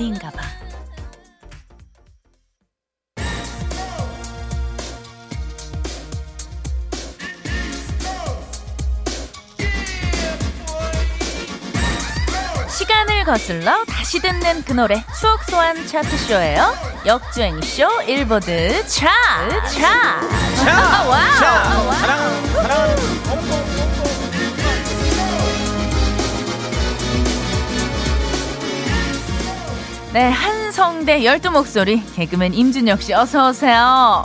나비인가 봐. 시간을 거슬러 다시 듣는 그 노래 추억 소환 차트쇼예요. 역주행쇼 일보드 차트 차. 자, 와우. 사랑하는 사랑 네, 한성대 열두 목소리 개그맨 임준혁 씨 어서 오세요.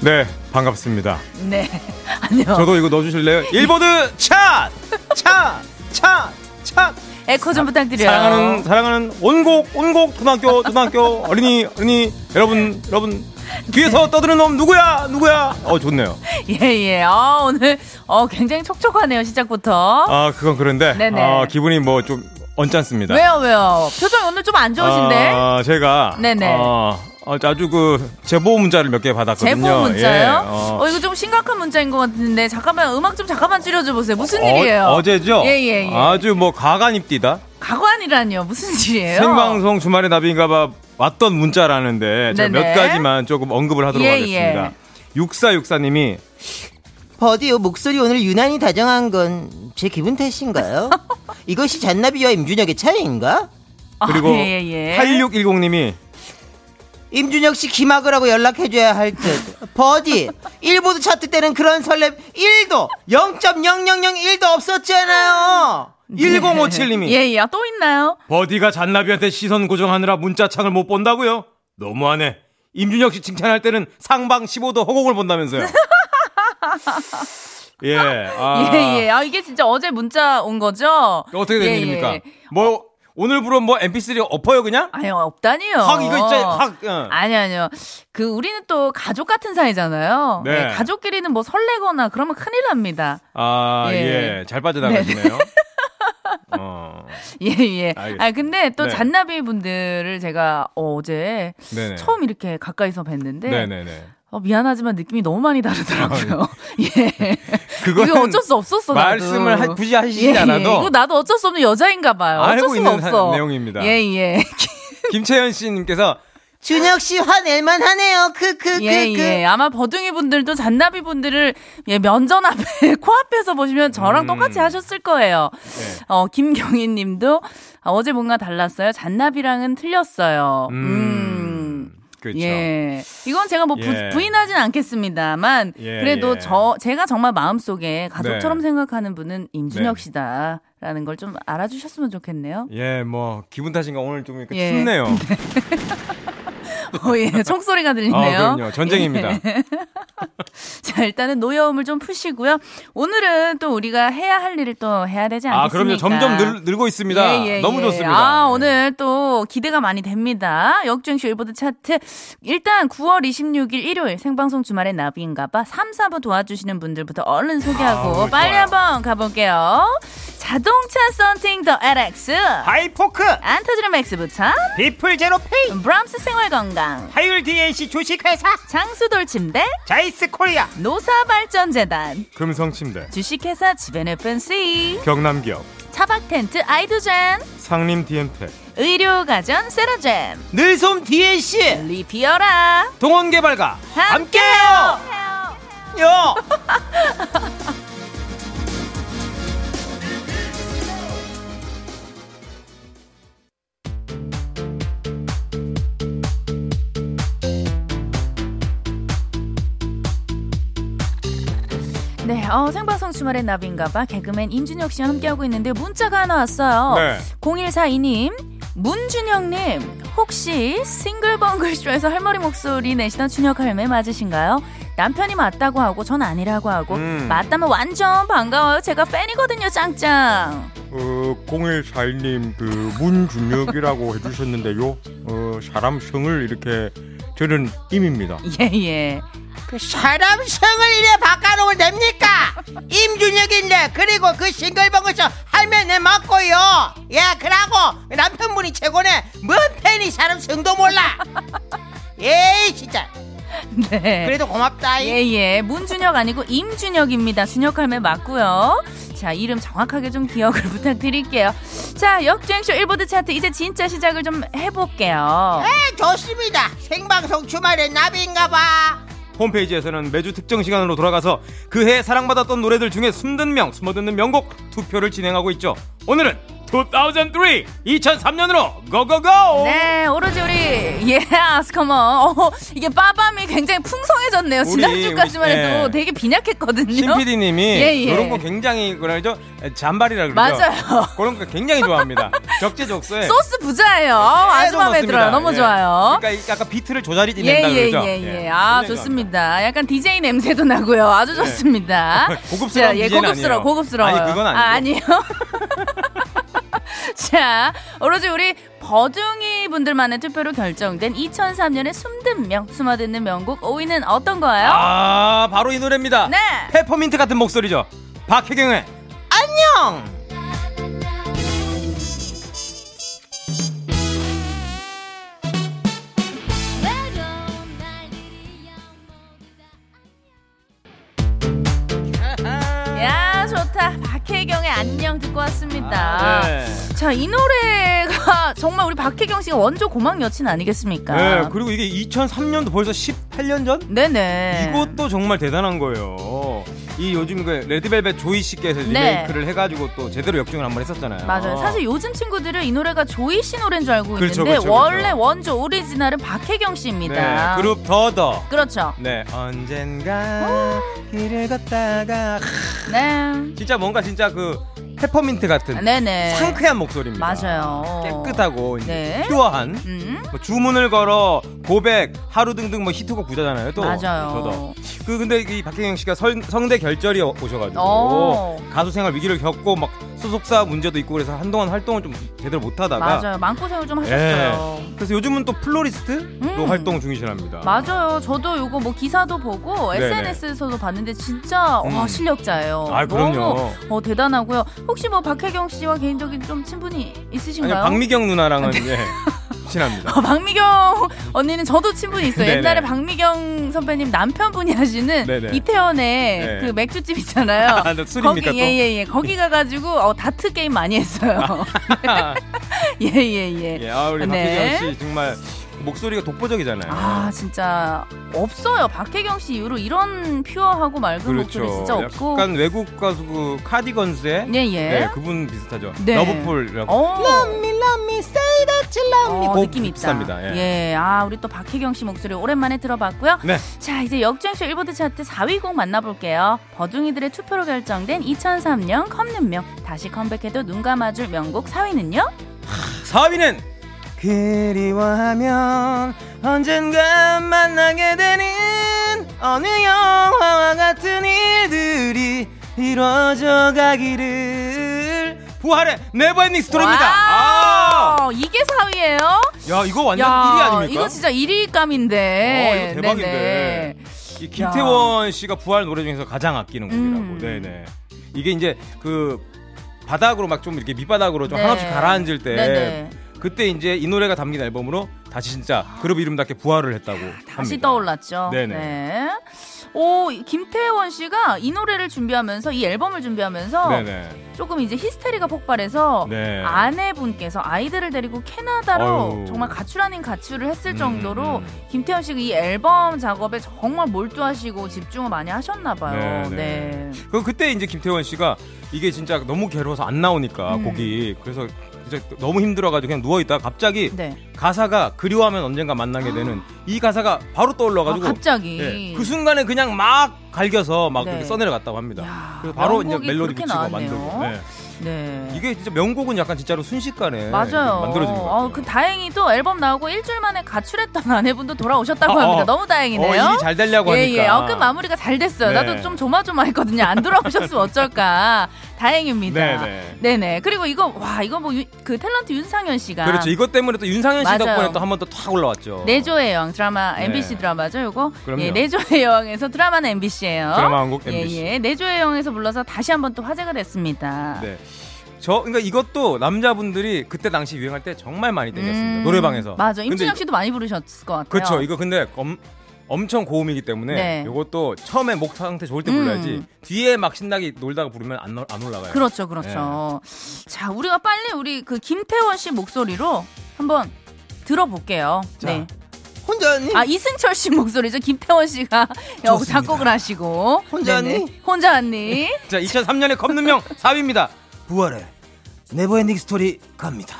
네 반갑습니다. 네, 안녕. 저도 이거 넣어주실래요? 일보드 차, 차, 차, 차. 에코 좀 부탁드려요. 사랑하는 사랑하는 온곡 온곡 초등학교 초등학교 어린이 어린이 여러분 여러분 뒤에서 떠드는 놈 누구야 누구야? 어 좋네요. 예예. 아 오늘 어 굉장히 촉촉하네요 시작부터. 아 그건 그런데 네네. 아, 기분이 뭐 좀 언짢습니다. 왜요 왜요? 표정이 오늘 좀 안 좋으신데? 아, 제가 네네. 어, 어, 아주 그 제보 문자를 몇 개 받았거든요. 제보 문자요? 예, 어. 어. 이거 좀 심각한 문자인 것 같은데 잠깐만 음악 좀 잠깐만 줄여줘 보세요. 무슨 어, 일이에요? 어제죠? 예예 예. 아주 뭐 가관입디다. 가관이라니요? 무슨 일이에요? 생방송 주말에 나비인가봐 왔던 문자라는데 제가 몇. 가지만 조금 언급을 하도록 예, 하겠습니다. 예. 6464님이 버디요 목소리 오늘 유난히 다정한 건 제 기분 탓인가요? 이것이 잔나비와 임준혁의 차이인가? 그리고 아, 예, 예. 8610님이 임준혁 씨 기막으라고 연락해줘야 할 듯. 버디 일보드 차트 때는 그런 설렘 1도 0.0001도 없었잖아요. 1057님이 예 예. 또 있나요? 버디가 잔나비한테 시선 고정하느라 문자창을 못 본다고요? 너무하네. 임준혁 씨 칭찬할 때는 상방 15도 허공을 본다면서요. 예. 아, 예 예. 아 이게 진짜 어제 문자 온 거죠? 어떻게 된 예, 일입니까? 예. 뭐 오늘부로 뭐 MP3 엎어요 그냥? 아유 없다니요. 확 이거 있죠. 확. 응. 아니 아니요. 그 우리는 또 가족 같은 사이잖아요. 네. 네, 가족끼리는 뭐 설레거나 그러면 큰일 납니다. 아, 예. 예. 잘 빠져나가시네요. 어. 예, 예. 알겠습니다. 아 근데 또 네. 잔나비 분들을 제가 어제 네네. 처음 이렇게 가까이서 뵀는데 네네네. 어, 미안하지만 느낌이 너무 많이 다르더라고요. 예. 그거는 이거 어쩔 수 없었어. 나도. 말씀을 하- 굳이 하시지 예, 예. 않아도 이거 나도 어쩔 수 없는 여자인가 봐요. 어쩔 알고 수가 있는 없어. 사- 내용입니다. 예, 예. 김채연 씨님께서 준혁 씨 화낼만 하네요. 크크크크. 예, 예. 아마 버둥이 분들도 잔나비 분들을 예, 면전 앞에, 코앞에서 보시면 저랑 음. 똑같이 하셨을 거예요. 네. 어, 김경희 님도 아, 어제 뭔가 달랐어요. 잔나비랑은 틀렸어요. 음. 음. 그렇죠. 예. 이건 제가 뭐 부, 예. 부인하진 않겠습니다만 예, 그래도 예. 저 제가 정말 마음속에 가족처럼 네. 생각하는 분은 임준혁 네. 씨다 라는 걸 좀 알아주셨으면 좋겠네요. 예, 뭐 기분 탓인가 오늘 좀 이렇게 예. 춥네요. 어, 예. 총소리가 들리네요. 아, 그럼요. 전쟁입니다. 예. 자, 일단은 노여움을 좀 푸시고요. 오늘은 또 우리가 해야 할 일을 또 해야 되지 않겠습니까? 아, 그럼요. 점점 늘, 늘고 있습니다. 예, 예, 너무 예. 좋습니다. 아, 네. 오늘 또 기대가 많이 됩니다. 역주행쇼 일보드 차트. 일단 9월 26일 일요일 생방송 주말에 나비인가 봐 3, 4부 도와주시는 분들부터 얼른 소개하고 아우, 빨리 좋아요. 한번 가볼게요. 자동차 썬팅 더 LX. 하이포크 안 터지는 맥스부터 비플 제로 페이 브람스 생활건강. 하율 DNC 주식회사 장수돌 침대. 자이스 코리아 노사발전재단. 금성침대, 주식회사 지벤FNC. 경남기업, 차박텐트 아이두젠. 상림 DM텍, 의료가전 세라젬. 늘솜 DNC. 리피어라. 동원개발가 함께해요. 요. 어, 생방송 주말의 나비인가봐 개그맨 임준혁 씨와 함께하고 있는데 문자가 하나 왔어요. 네. 0142님, 문준혁님, 혹시 싱글벙글쇼에서 할머니 목소리 내시던 준혁 할매 맞으신가요? 남편이 맞다고 하고 전 아니라고 하고 음. 맞다면 완전 반가워요. 제가 팬이거든요, 짱짱. 어, 0142님 그 문준혁이라고 해주셨는데요. 어, 사람 성을 이렇게 저는 임입니다. 예, 예. 그 사람 성을 이래 바꿔놓으면 됩니까? 임준혁인데 그리고 그 싱글벙글쇼 할매는 네 맞고요. 예, 그러고 남편분이 최고네. 뭔 팬이 사람 성도 몰라. 에이 진짜. 네. 그래도 고맙다. 예, 예. 문준혁 아니고 임준혁입니다. 준혁 할매 맞고요. 자, 이름 정확하게 좀 기억을 부탁드릴게요. 자, 역주행쇼 일보드 차트 이제 진짜 시작을 좀 해볼게요. 네, 좋습니다. 생방송 주말에 나비인가 봐. 홈페이지에서는 매주 특정 시간으로 돌아가서 그해 사랑받았던 노래들 중에 숨든 명, 숨어듣는 명곡 투표를 진행하고 있죠. 오늘은 2003, 2003년으로 go go go! 네, 오로지 우리 yes come on. 어, 이게 빠밤이 굉장히 풍성해졌네요. 지난주까지만 우리, 해도 예. 되게 빈약했거든요. 신 PD님이 예, 예. 이런 거 굉장히 그러죠 잔발이라 그러죠. 맞아요. 그런 거 굉장히 좋아합니다. 적재적소에 소스 부자예요. 아주 마음에 들어요. 너무 좋아요. 그러니까 이 약간 비트를 조절이 예, 된다 예, 그러죠. 예, 예. 아, 좋습니다. 약간 DJ 냄새도 나고요. 아주 좋습니다. 네. 고급스러운 자, 예, 고급스러워, 아니에요. 고급스러워요. 아니, 그건 아니고. 아, 아니에요. 자, 오로지 우리 버둥이 분들만의 투표로 결정된 2003년의 숨든 명, 숨어듣는 명곡 5위는 어떤 거예요? 아, 바로 이 노래입니다. 네. 페퍼민트 같은 목소리죠. 박혜경의 안녕. 자, 이 노래가 정말 우리 박혜경 씨가 원조 고막 여친 아니겠습니까? 네, 그리고 이게 2003년도 벌써 18년 전? 네네. 이것도 정말 대단한 거예요. 이 요즘 그 레드벨벳 조이 씨께서 네. 리메이크를 해가지고 또 제대로 역주행을 한번 했었잖아요. 맞아요. 사실 요즘 친구들은 이 노래가 조이 씨 노래인 줄 알고 그렇죠, 있는데 그렇죠, 원래 그렇죠. 원조 오리지널은 박혜경 씨입니다. 네, 그룹 더더. 그렇죠. 네, 언젠가 길을 걷다가 네. 진짜 뭔가 진짜 그 페퍼민트 같은 네네. 상쾌한 목소리입니다. 맞아요. 깨끗하고 네. pure한 음. 뭐 주문을 걸어 고백 하루 등등 뭐 히트곡 부자잖아요. 또 맞아요. 더더. 그 근데 이 박혜경 씨가 설- 성대 결절이 오- 오셔가지고 어. 가수 생활 위기를 겪고 막 소속사 문제도 있고 그래서 한동안 활동을 좀 제대로 못하다가 맞아요. 마음고생을 좀 하셨어요. 예. 그래서 요즘은 또 플로리스트로 음. 활동 중이시랍니다. 맞아요. 저도 요거 뭐 기사도 보고 네네. SNS에서도 봤는데 진짜 와 음. 실력자예요. 아, 그럼요. 너무 어, 대단하고요. 혹시 뭐 박혜경 씨와 개인적인 좀 친분이 아니 있으신가요? 박미경 누나랑은 예, 친합니다. 어, 박미경 언니는 저도 친분이 있어요. 네네. 옛날에 박미경 선배님 남편분이 하시는 네네. 이태원에 네. 그 맥주집 있잖아요. 아, 너 술입니까, 거기 또? 예예 예 거기 가가지고 어, 다트 게임 많이 했어요. 예예예. 예, 아, 우리 네. 박혜경 씨 정말 목소리가 독보적이잖아요. 아 진짜 없어요. 박혜경 씨 이후로 이런 pure하고 맑은 목소리 진짜 없고. 그렇죠. 약간 외국 가수 그 카디건스의 예 예. 네, 그분 비슷하죠. 네. Lovefool이라고. 어. Love me, love me, say that you love me. 어, 그 느낌 있다. 비슷합니다. 예. 예. 아, 우리 또 박혜경 씨 목소리 오랜만에 들어봤고요. 네. 자, 이제 역주행쇼 일보드 차트 4위 곡 만나볼게요. 버둥이들의 투표로 결정된 2003년 컵눈명 다시 컴백해도 눈 감아줄 명곡 4위는요? 4위는 그리워하면 언젠가 만나게 되는 어느 영화와 같은 일들이 이루어져 가기를 부활의 Never Ending Story입니다. 아! 이게 4위예요? 야 이거 완전 1위 아닙니까? 이거 진짜 1위감인데. 어, 이거 대박인데. 네네. 이 김태원 씨가 부활 노래 중에서 가장 아끼는 곡이라고. 음. 네네. 이게 이제 그 바닥으로 막 좀 이렇게 밑바닥으로 좀 네. 한없이 가라앉을 때 네네. 그때 이제 이 노래가 담긴 앨범으로 다시 진짜 그룹 이름답게 부활을 했다고 다시 합니다. 떠올랐죠. 네네. 네. 오, 김태원 씨가 이 노래를 준비하면서 이 앨범을 준비하면서 네네. 조금 이제 히스테리가 폭발해서 네. 아내분께서 아이들을 데리고 캐나다로 어휴. 정말 가출 아닌 가출을 했을 음, 정도로 음. 김태현 씨가 이 앨범 작업에 정말 몰두하시고 집중을 많이 하셨나 봐요. 네, 네. 네. 그 그때 이제 김태원 씨가 이게 진짜 너무 괴로워서 안 나오니까 음. 곡이 그래서 진짜 너무 힘들어가지고 그냥 누워 있다가 갑자기 네. 가사가 그리워하면 언젠가 만나게 되는 이 가사가 바로 아, 떠올라가지고 갑자기. 예, 그 순간에 그냥 막 갈겨서 막 네. 써내려갔다고 합니다. 야, 그래서 바로 이제 멜로디 붙이고 나왔네요. 만들고. 네. 네. 이게 진짜 명곡은 약간 진짜로 순식간에 맞아요. 만들어진 것 같아요. 어, 그 다행히 또 앨범 나오고 일주일 만에 가출했던 아내분도 돌아오셨다고 어, 어. 합니다. 너무 다행이네요. 어, 일이 잘 되려고 예, 하니까. 예. 어, 끝 마무리가 잘 됐어요. 네. 나도 좀 조마조마했거든요. 안 돌아오셨으면 어쩔까. 다행입니다. 네네. 네네. 그리고 이거 와 이거 뭐 그 탤런트 윤상현 씨가 그렇죠. 이것 때문에 또 윤상현 씨 맞아요. 덕분에 또 한 번 더 탁 올라왔죠. 내조의 여왕 드라마 네. MBC 드라마죠, 이거. 그럼요. 예, 내조의 여왕에서 드라마는 MBC예요. 드라마 한곡 MBC. 예, 예. 내조의 여왕에서 불러서 다시 한 번 또 화제가 됐습니다. 네. 저 그러니까 이것도 남자분들이 그때 당시 유행할 때 정말 많이 땡겼습니다. 음, 노래방에서. 맞아. 임준혁 씨도 많이 부르셨을 것 같아요. 그렇죠. 이거 근데 엄, 엄청 고음이기 때문에 네. 이것도 처음에 목 상태 좋을 때 음. 불러야지 뒤에 막 신나게 놀다가 부르면 안, 올- 안 올라가요. 그렇죠, 그렇죠. 자, 우리가 빨리 우리 그 김태원 씨 목소리로 한번 들어볼게요. 자. 네. 혼자 왔니? 아 이승철 씨 목소리죠. 김태원 씨가 여기. 작곡을 하시고 혼자 네네. 왔니? 혼자 왔니? 자, 2003년에 컴눈명 4위입니다. 부활의 Never Ending Story 갑니다.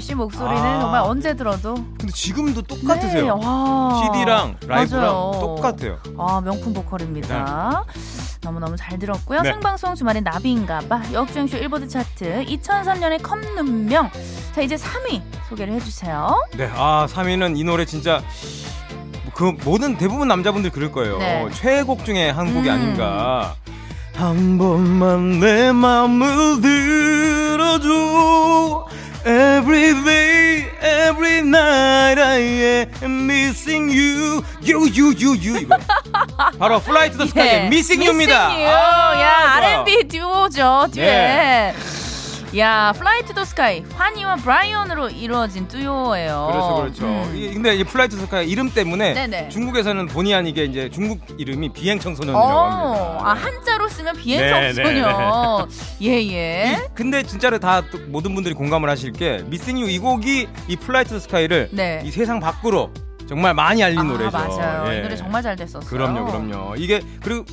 씨 목소리는 아. 정말 언제 들어도 근데 지금도 똑같으세요. 네, 와. CD랑 라이브랑 맞아요. 똑같아요. 아 명품 보컬입니다. 너무너무 잘 들었고요. 네. 생방송 주말에 나비인가봐 역주행쇼 일보드 차트 2003년의 컵눈명 자 이제 3위 소개를 해주세요. 네, 아 3위는 이 노래 진짜 그 모든 대부분 남자분들 그럴 거예요. 네. 최애곡 중에 한 곡이 음. 아닌가. 한 번만 내 맘을 들어줘. Every day, every night I am missing you, you 이거. 바로 Missing You입니다. Missing You. 아, 야. R&B 듀오죠 듀엣. 네. 야 to the Sky 환희와 브라이언으로 이루어진 듀오예요. 그렇죠, 그렇죠. 음. 근데 이 플라이 투 스카이 이름 때문에 네네. 중국에서는 본의 아니게 이제 중국 이름이 비행 청소년이라고 어, 합니다. 아 한자로 쓰면 비행 네, 청소년. 예예. 이- 근데 진짜로 다 또 모든 분들이 공감을 하실 게 Missing You 이 곡이 이 플라이 투 스카이를 네. 이 세상 밖으로 정말 많이 알린 아 노래죠. 맞아요. 예. 이 노래 정말 잘 됐었어요. 그럼요, 그럼요. 이게 그리고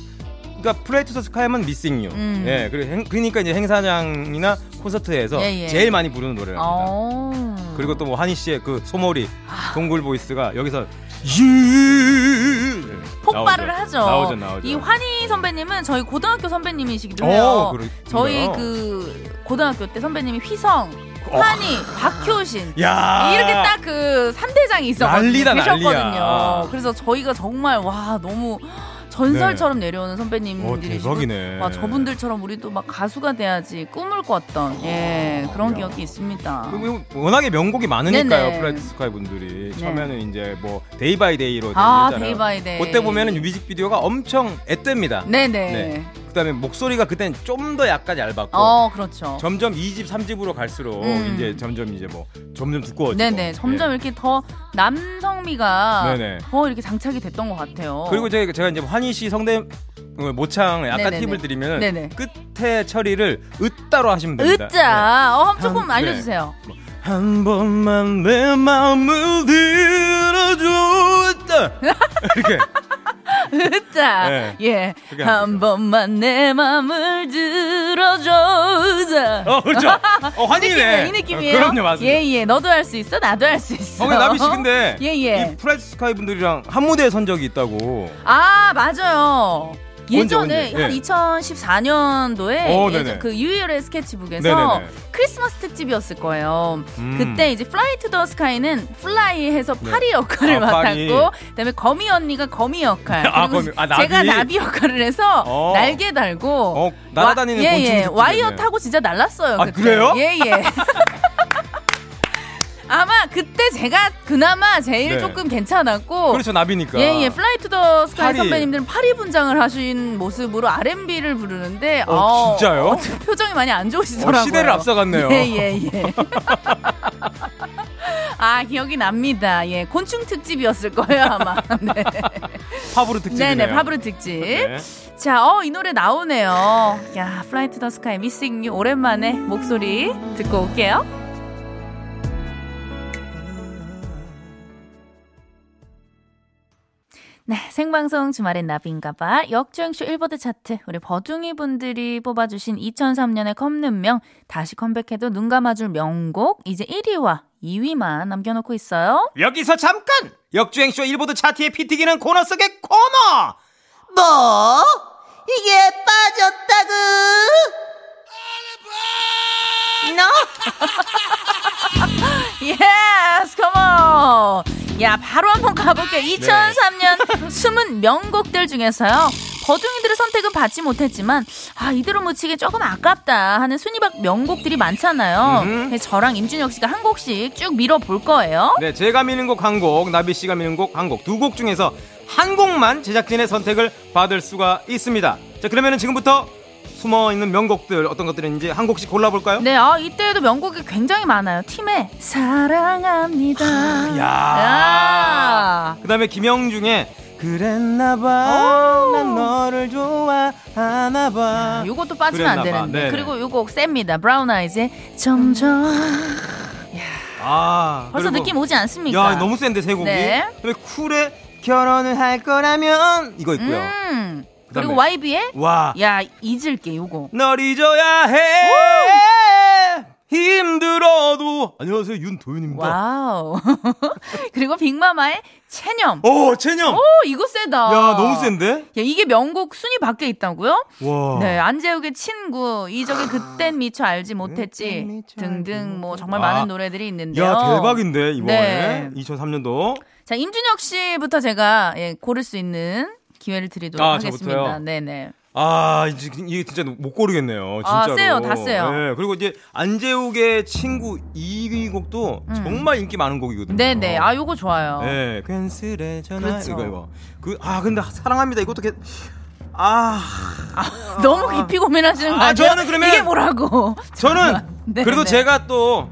그러니까 플라이 투 스카이만 Missing You. 음. 예. 그리고 행- 그러니까 이제 행사장이나 콘서트에서 예, 예. 제일 많이 부르는 노래랍니다. 어. 그리고 또 뭐 환희 씨의 그 소몰이 아. 동굴 voice가 여기서 유 폭발을 나오죠. 하죠. 나오죠, 나오죠. 이 환희 선배님은 저희 고등학교 선배님이시기도 어, 해요. 그렇군요. 저희 그 고등학교 때 선배님이 휘성, 환희, 박효신 야 이렇게 딱 그 3대장이 있었거든요. 난리다, 계셨거든요. 난리야. 그래서 저희가 정말 와 너무 전설처럼 내려오는 선배님들이시고 네. 어, 대박이네. 와 저분들처럼 우리도 막 가수가 돼야지 꿈을 꿨던 예 그런 기억이 있습니다. 워낙에 명곡이 많으니까요 네네. 플라이 투 스카이 분들이 네. 처음에는 이제 뭐 Day by Day로 아. Day by Day. 그때 보면은 뮤직비디오가 엄청 앳됩니다. 네네. 네. 그다음에 목소리가 그땐 좀더 약간 얇았고 어 그렇죠. 점점 2집, 3집으로 갈수록 음. 이제 점점 이제 뭐 점점 두꺼워지고 네네 점점 예. 이렇게 더 남성미가 네네. 더 이렇게 장착이 됐던 것 같아요. 그리고 제가, 제가 이제 환희 씨 성대 모창 약간 네네네. 팁을 드리면 네네. 끝에 처리를 으따로 하시면 됩니다. 으짜 어, 조금 한- 네. 알려주세요. 한 번만 내 마음을 들어줘. 이렇게 으짜 네. 예. 그게 한. 번만 내 맘을 들어줘 으짜. 어 그렇죠 어 환희네 이 느낌이에요. 어, 그럼요 맞습니다 예예. 너도 할 수 있어. 나도 할 수 있어. 어, 나비 씨 근데 예 예. 이 플라이 투 스카이 분들이랑 한 무대에 선 적이 있다고 아 맞아요. 예전에 언제? 한 예. 2014년도에 어, 네네. 그 유희열의 스케치북에서 네네네. 크리스마스 특집이었을 거예요. 음. 그때 이제 플라이 투 더 스카이는 fly해서 네. 파리 역할을 아, 맡았고 파리. 그다음에 거미 언니가 거미 역할 아, 거미. 아, 나비. 제가 나비 역할을 해서 어. 날개 달고 어, 날아다니는 와- 예, 예. 와이어 타고 진짜 날랐어요. 아, 그때. 그래요? 예 예. 아마 그때 제가 그나마 제일 네. 조금 괜찮았고 그렇죠 나비니까 예예 플라이 투 더 스카이 파리. 선배님들은 파리 분장을 하신 모습으로 R&B를 부르는데 어, 진짜요? 어, 표정이 많이 안 좋으시더라고요. 어, 시대를 앞서갔네요. 예예 예. 아 기억이 납니다. 예 곤충 특집이었을 거예요 아마. 네. 파브르 특집이네요 네네 파브르 특집. 네. 자, 어, 이 노래 나오네요. 야, 플라이 투 더 스카이 Missing You 오랜만에 목소리 듣고 올게요. 네, 생방송 주말엔 나비인가봐 역주행쇼 1보드 차트 우리 버둥이 분들이 뽑아주신 2003년의 컴눈명 다시 컴백해도 눈 감아줄 명곡 이제 1위와 2위만 남겨놓고 있어요. 여기서 잠깐 역주행쇼 일보드 차트에 피튀기는 코너 속의 코너 뭐? 이게 빠졌다구? 너? Yes, come on! 야, 바로 한번 가볼게요. 2003년 숨은 명곡들 중에서요. 버둥이들의 선택은 받지 못했지만 아 이대로 묻히기 조금 아깝다 하는 순위박 명곡들이 많잖아요. 음. 저랑 임준혁 씨가 한 곡씩 쭉 밀어볼 거예요. 네, 제가 미는 곡 한 곡, 나비 씨가 미는 곡 한 곡, 두 곡 중에서 한 곡만 제작진의 선택을 받을 수가 있습니다. 자, 그러면은 지금부터 숨어 있는 명곡들 어떤 것들인지 한 곡씩 골라볼까요? 네, 아 이때에도 명곡이 굉장히 많아요. 팀의 사랑합니다. 야. 야. 그다음에 김영중의 그랬나봐, 난 너를 좋아하나봐. 요것도 빠지면 안. 되는데. 네네. 그리고 요곡 셉니다. 브라운 아이즈의 점점. 아, 벌써 느낌 오지 않습니까? 야, 너무 센데 세 곡이. 네. 그다음에 쿨의 결혼을 할 거라면 이거 있고요. 음. 그다음에- 그리고 YB의 와, 야 잊을게 요거. 널 잊어야 해. 힘들어도 안녕하세요 윤도윤입니다. Wow. 그리고 빅마마의 체념. 오 체념. 오 이거 세다. 야 너무 센데? 야 이게 명곡 순위 밖에 있다고요? 와. 네, 안재욱의 친구, 이적의 그땐 미처 알지 못했지 미처 등등 뭐. 정말 아. 많은 노래들이 있는데요. 야 대박인데 이번에 네. 2003년도. 자, 임준혁 씨부터 제가 예, 고를 수 있는 기회를 드리도록 아, 하겠습니다. 저부터요? 네네. 아 이제 이게 진짜 못 고르겠네요. 아, 진짜로. 세요, 다 세요. 네, 그리고 이제 안재욱의 친구 이 곡도 음. 정말 인기 많은 곡이거든요. 네 네. 아, 요거 좋아요. 네, 괜스레 전화 그렇죠. 이거 이거. 그 아 근데 사랑합니다 이것도 게... 아 너무 깊이 고민하시는 거 아? 저는 그러면- 이게 뭐라고? 저는 네, 그래도 네. 제가 또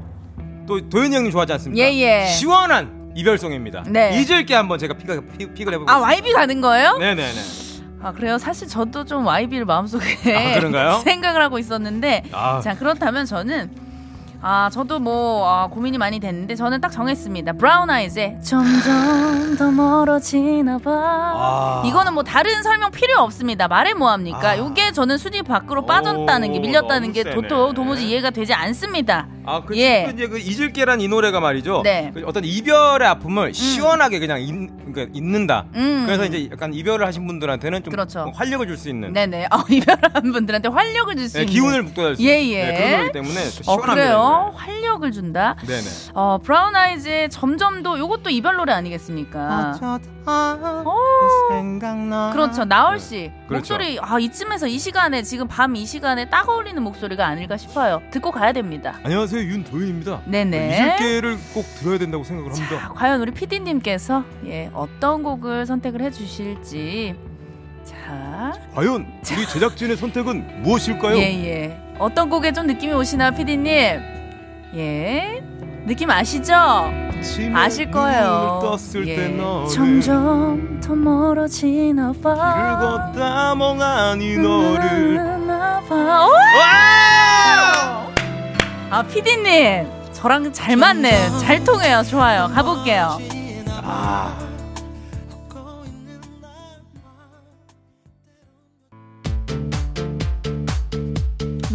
또 도현이 형님 좋아하지 않습니까? 예, 예. 시원한 이별송입니다. 네. 잊을 게 한번 제가 픽을 픽- 픽을 해보겠습니다. 아, YB 가는 거예요? 네네네. 아, 그래요? 사실 저도 좀 YB를 마음속에 아? 생각을 하고 있었는데 아. 자, 그렇다면 저는 아, 저도 뭐 아, 고민이 많이 됐는데 저는 딱 정했습니다. 브라운 아이즈의 점점 더 멀어지나 봐. 아. 이거는 뭐 다른 설명 필요 없습니다. 말해 뭐 합니까? 아. 요게 저는 순위 밖으로 빠졌다는 게 오, 밀렸다는 게. 도토 도무지 이해가 되지 않습니다. 아, 그 예. 이제 그 잊을게란 이 노래가 말이죠. 네. 그 어떤 이별의 아픔을 시원하게 그냥 잊, 그러니까 잊는다. 음. 그래서 이제 약간 이별을 하신 분들한테는 좀 그렇죠. 활력을 줄 수 있는 네네. 어, 이별한 분들한테 활력을 줄수 네, 있는 기운을 북돋을 수 예, 있는 예. 네, 그런 거기 때문에 또어 시원합니다. 그래요. 활력을 준다. 이 노래. 네네. 어 브라운 아이즈의 점점도 요것도 이별 노래 아니겠습니까? 생각나. 그렇죠. 나얼 씨 그렇죠. 목소리 아 이쯤에서 이 시간에 지금 밤 이 시간에 딱 어울리는 목소리가 아닐까 싶어요. 듣고 가야 됩니다. 안녕하세요 윤도윤입니다. 네네. 잊을게를 꼭 들어야 된다고 생각을 합니다. 자, 과연 우리 PD님께서 예 어떤 곡을 선택을 해 주실지 자 과연 우리 제작진의 선택은 무엇일까요? 예 예 어떤 곡에 좀 느낌이 오시나 PD님 예 느낌 아시죠? 아실 거예요. 예. 점점 더 멀어지나 길을 봐. 걷다 멍하니 너를! 아 피디님 저랑 잘 맞네. 잘 통해요. 좋아요. 가볼게요. 아.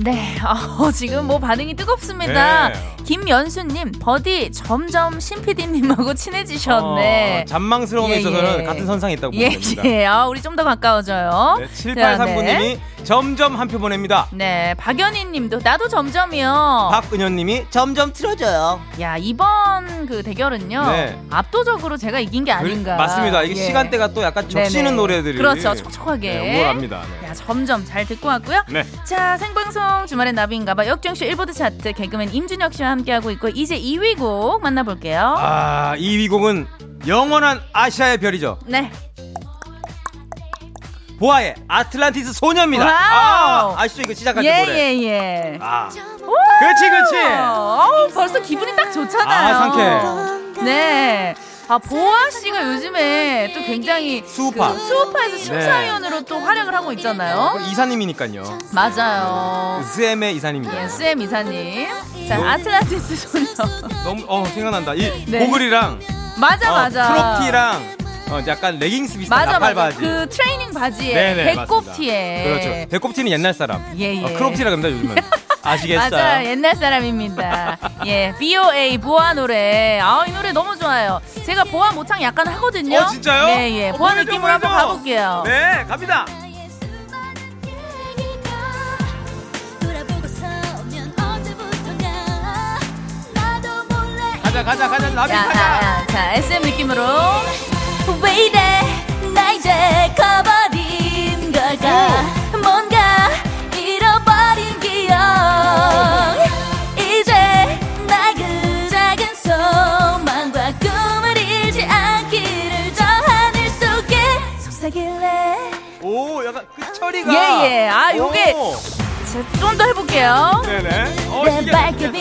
네, 어, 지금 뭐 반응이 뜨겁습니다. 네. 김연수님, 버디 점점 신 PD님하고 친해지셨네. 어, 잔망스러움에 예, 있어서는 예. 같은 선상에 있다고 예, 보면 됩니다. 예. 아, 우리 좀 더 가까워져요. 네, 7839님이 점점 한 표 보냅니다. 네, 박연희 님도 나도 점점이요. 박은현님이 점점 틀어져요. 야, 이번 그 대결은요. 네. 압도적으로 제가 이긴 게 아닌가. 맞습니다. 이게 예. 시간대가 또 약간 적시는 네네. 노래들이 그렇죠. 촉촉하게. 네, 우월합니다. 네. 야, 점점 잘 듣고 왔고요. 네. 자, 생방송 주말엔 나비인가봐 역전쇼 일보드 차트 개그맨 임준혁 씨와 함께하고 있고 이제 2위 곡 만나볼게요. 아, 2위 곡은 영원한 아시아의 별이죠. 네. 보아의 아틀란티스 소녀입니다. Wow. 아, 아시죠? 이거 시작할 때 노래. 예, 예, 예. 아, 그렇지, 그렇지. 어우, 벌써 기분이 딱 좋잖아요. 아, 상쾌해. 네. 아, 보아 씨가 요즘에 또 굉장히 스우파. 그 스우파에서 심사위원으로 또 활약을 하고 있잖아요. 그 이사님이니까요. 맞아요. SM의 이사님입니다. 예, SM 이사님. 자, 아틀란티스 소녀. 너무 어 생각난다. 이 네. 고글이랑 맞아, 어, 맞아. 크롭티랑 어, 약간 레깅스 비슷한 맞아, 나팔 맞아. 바지. 그 트레이닝 바지에 네네, 배꼽티에. 그렇죠. 배꼽티는 옛날 사람. 예, 예. 어, 크롭티라 그럽니다 요즘은. 아시겠어요? 맞아, 옛날 사람입니다. 예, BOA 보아 노래. 아, 이 노래 너무 좋아요. 제가 보아 모창 약간 하거든요. 어 진짜요? 네, 예. 어, 보아 보여줘, 느낌으로 한번 보여줘. 가볼게요. 네, 갑니다. 가자, 가자, 가자. 나비 자, 가자. 자, 자, SM 느낌으로. 왜 이래, 나 이제 커버 속삭일래 오, 약간 그 처리가. 예, 예. 아, 요게- 오. 좀 더 해볼게요. 네네. 어, 내 신기하다, 신기하다. 별들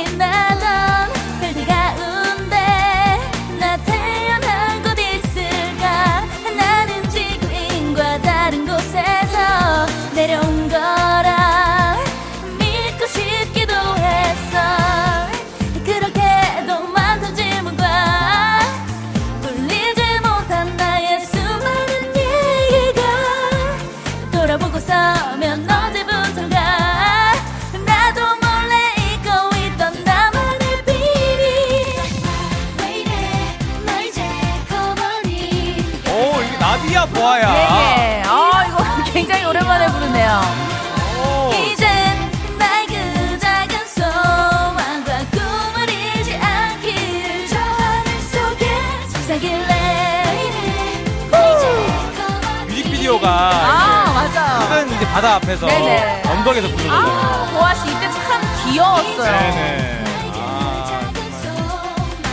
뮤직비디오가 아, 맞아. 큰 이제 바다 앞에서 네네. 언덕에서 부르는. 아, 보아 씨 이때 참 귀여웠어요. 네네. 아,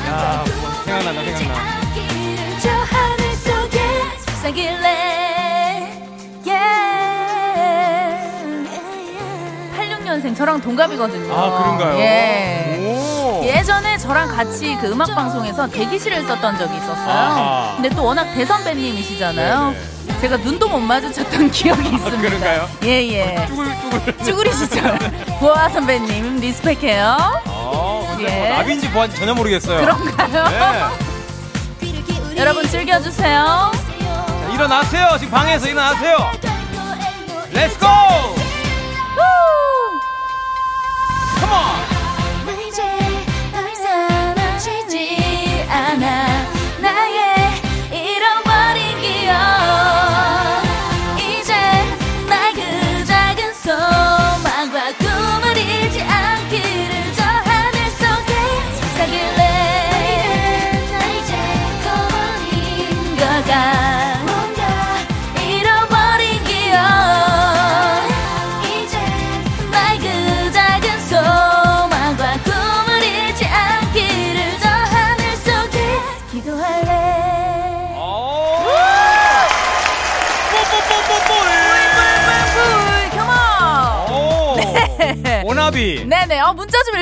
야, 뭐 생각난다, 생각나. 저 하늘 속에 속삭일래 yeah. 86년생 저랑 동갑이거든요. 아, 그런가요? 예. 오. 예전에 저랑 같이 그 음악 방송에서 대기실을 썼던 적이 있었어요. 아하. 근데 또 워낙 대선배님이시잖아요. 네네. 제가 눈도 못 마주쳤던 기억이 있습니다. 그런가요? 예, 예. 쭈글쭈글. 쭈구리 시절. 보아 선배님 respect해요. 아, 근데 예. 뭐 나비인지 보아인지 전혀 모르겠어요. 그런가요? 네. 여러분 즐겨주세요. 자, 일어나세요. 지금 방에서 일어나세요. Let's go! Come on!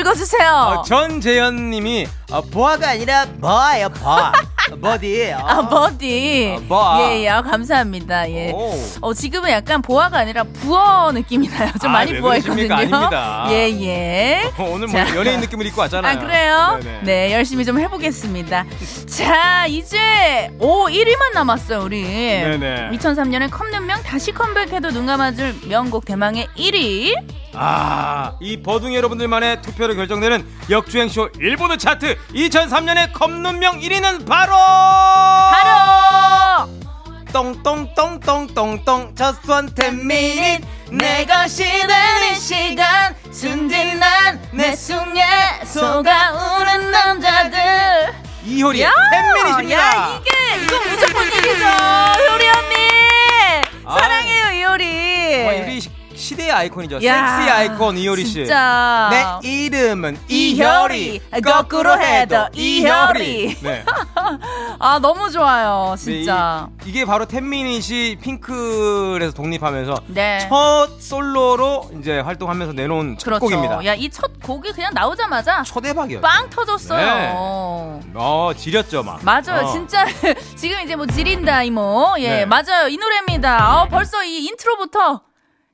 읽어주세요. 어, 전재현님이 어, 보아가 아니라 뭐예요, 보아. 뭐디? 어. 아, 버디. 아. 예, 예. 아, 감사합니다. 예. 오. 어, 지금은 약간 보아가 아니라 부어 느낌이 나요. 좀 아, 많이 왜 부어있거든요. 아닙니다. 예, 예. 어, 오늘 뭐 자. 연예인 느낌을 입고 왔잖아요. 아, 그래요? 네네. 네, 열심히 좀 해보겠습니다. 자, 이제, 오, 1위만 남았어요, 우리. 네네. 2003년에 컵눈명 다시 컴백해도 눈 감아줄 명곡 대망의 1위. 아, 이 버둥이 여러분들만의 투표로 결정되는 역주행쇼 일보드 차트 2003년의 컵눈명 1위는 바로 바로! 똥똥똥똥똥똥 just one ten minute 내 것이 되는 시간 순진한 내 숙녀 속아오는 남자들 이효리 야, minute입니다. 야 이게 이거 무조건 이기죠 효리 언니 아. 사랑해요 시- 시대의 아이콘이죠. 야, 섹시 아이콘 이효리 씨. 진짜 내 이름은 이효리. 거꾸로 해도 이효리. 네. 아 너무 좋아요 네, 진짜 이, 이게 바로 텐미닛이 핑클에서 독립하면서 네. 첫 솔로로 이제 활동하면서 내놓은 첫 그렇죠 곡입니다. 야 이 첫 곡이 그냥 나오자마자 초대박이었죠. 빵 터졌어요 네. 어, 지렸죠, 막. 맞아요. 어. 진짜 지금 이제 뭐 지린다 이모. 예, 네. 맞아요. 이 노래입니다. 어, 벌써 이 인트로부터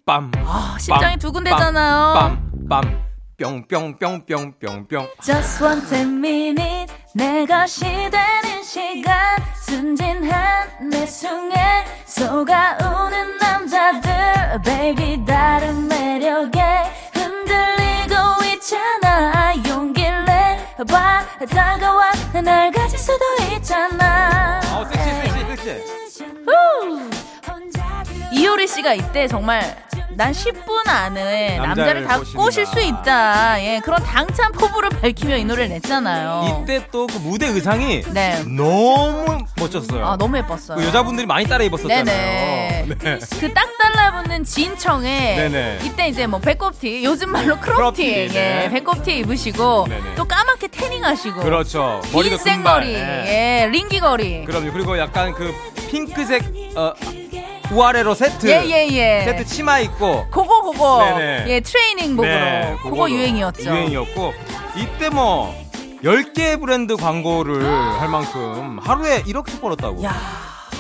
빰. 아, 심장이 빰, 두근대잖아요. 빰, 빰. 뿅뿅뿅뿅뿅뿅. Just one ten minute 내 것이 되는 시간 순진한 내 숨에 속아 우는 남자들 Baby 다른 매력에 흔들리고 있잖아 용기를 내봐 다가와 날 가질 수도 있잖아 어, 섹시, 섹시, 섹시. 이효리 씨가 이때 정말 난 10분 안에 남자를, 남자를 다 꼬십니다. 꼬실 수 있다. 예, 그런 당찬 포부를 밝히며 이 노래를 냈잖아요. 이때 또 그 무대 의상이 네. 너무 멋졌어요. 아 너무 예뻤어요. 그 여자분들이 많이 따라 입었었잖아요. 네네. 네. 그딱 달라붙는 진청에 네네. 이때 이제 뭐 배꼽티 요즘 말로 크롭티 크롭티, 예, 네. 배꼽티 입으시고 네네. 또 까맣게 태닝하시고 그렇죠. 긴 머리도 생머리 금발. 예. 예 링 귀걸이 그럼요. 그리고 약간 그 핑크색 어, 우아래로 세트. 예 예 예 세트 치마 입고. 그거 그거 네네. 예 트레이닝복으로 네, 그거 유행이었죠. 유행이었고 이때 뭐 10개 브랜드 광고를 할 만큼 하루에 이렇게 벌었다고. 야,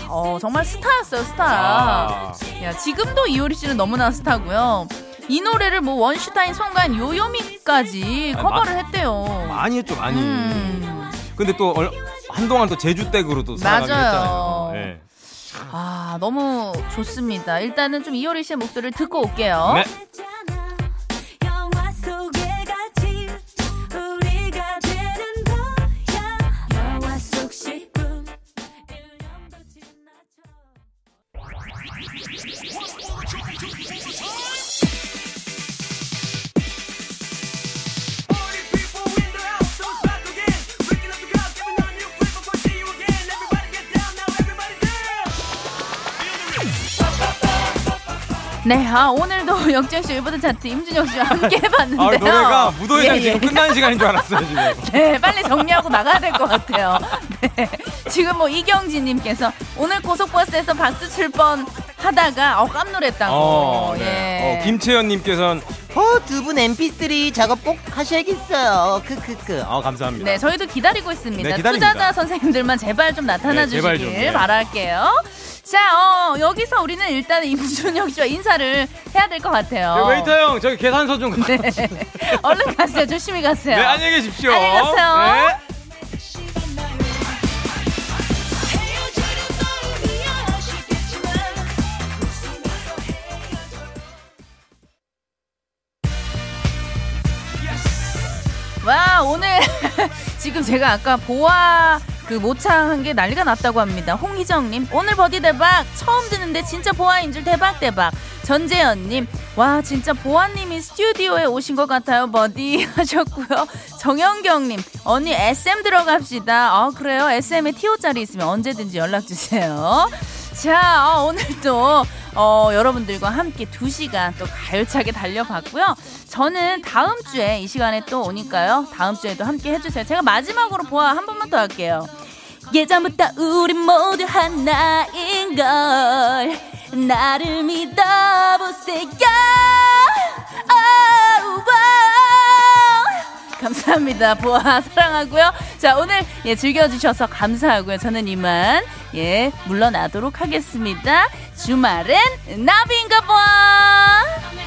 어 정말 스타였어요 스타. 아. 야 지금도 이효리 씨는 너무나 스타고요. 이 노래를 뭐 원슈타인, 송가인, 요요미까지 아니, 커버를 했대요. 많이 했죠, 많이. 음. 근데 또 얼- 한동안 또 제주댁으로도 살아가긴. 했잖아요. 예. 아 너무 좋습니다. 일단은 좀 이효리 씨의 목소리를 듣고 올게요. 네. 네, 아 오늘도 역전쇼 일보드 차트 임준혁 씨와 함께 해봤는데요. 아, 노래가 무도회장 예, 지금 예. 끝나는 시간인 줄 알았어요, 지금. 네, 빨리 정리하고 나가야 될 것 같아요. 네. 지금 뭐 이경진님께서 오늘 고속버스에서 박수 칠 뻔 하다가 어 깜놀했다고. 어, 예. 네. 어, 김채연님께서는 어, 두 분 MP3 작업 꼭 하셔야겠어요. 크크크. 어, 감사합니다. 네, 저희도 기다리고 있습니다. 네, 기다립니다. 투자자 선생님들만 제발 좀 나타나 네, 제발 주시길 좀, 네. 바랄게요. 자, 어, 여기서 우리는 일단 임준혁 씨와 인사를 해야 될 것 같아요. 네, 웨이터 형, 저기 계산서 좀. 가- 네. 얼른 가세요. 조심히 가세요. 네, 안녕히 계십시오. 안녕히 가세요. 네. 와 오늘 지금 제가 아까 보아 그 모창한 게 난리가 났다고 합니다. 홍희정님 오늘 버디 대박 처음 듣는데 진짜 보아인 줄 대박 대박. 전재현님 와 진짜 보아님이 스튜디오에 오신 것 같아요 버디 하셨고요. 정영경님 언니 SM 들어갑시다. 아 그래요 SM에 TO 자리 있으면 언제든지 연락 주세요. 자 어, 오늘도 어, 여러분들과 함께 두 시간 또 가열차게 달려봤고요. 저는 다음 주에 이 시간에 또 오니까요. 다음 주에도 함께 해주세요. 제가 마지막으로 보아 한 번만 더 할게요. 예전부터 우리 모두 하나인 걸 나를 믿어보세요. 아, 와. 감사합니다. 보아 사랑하고요. 자 오늘 예 즐겨주셔서 감사하고요. 저는 이만 예 물러나도록 하겠습니다. 주말엔 나비인가 봐.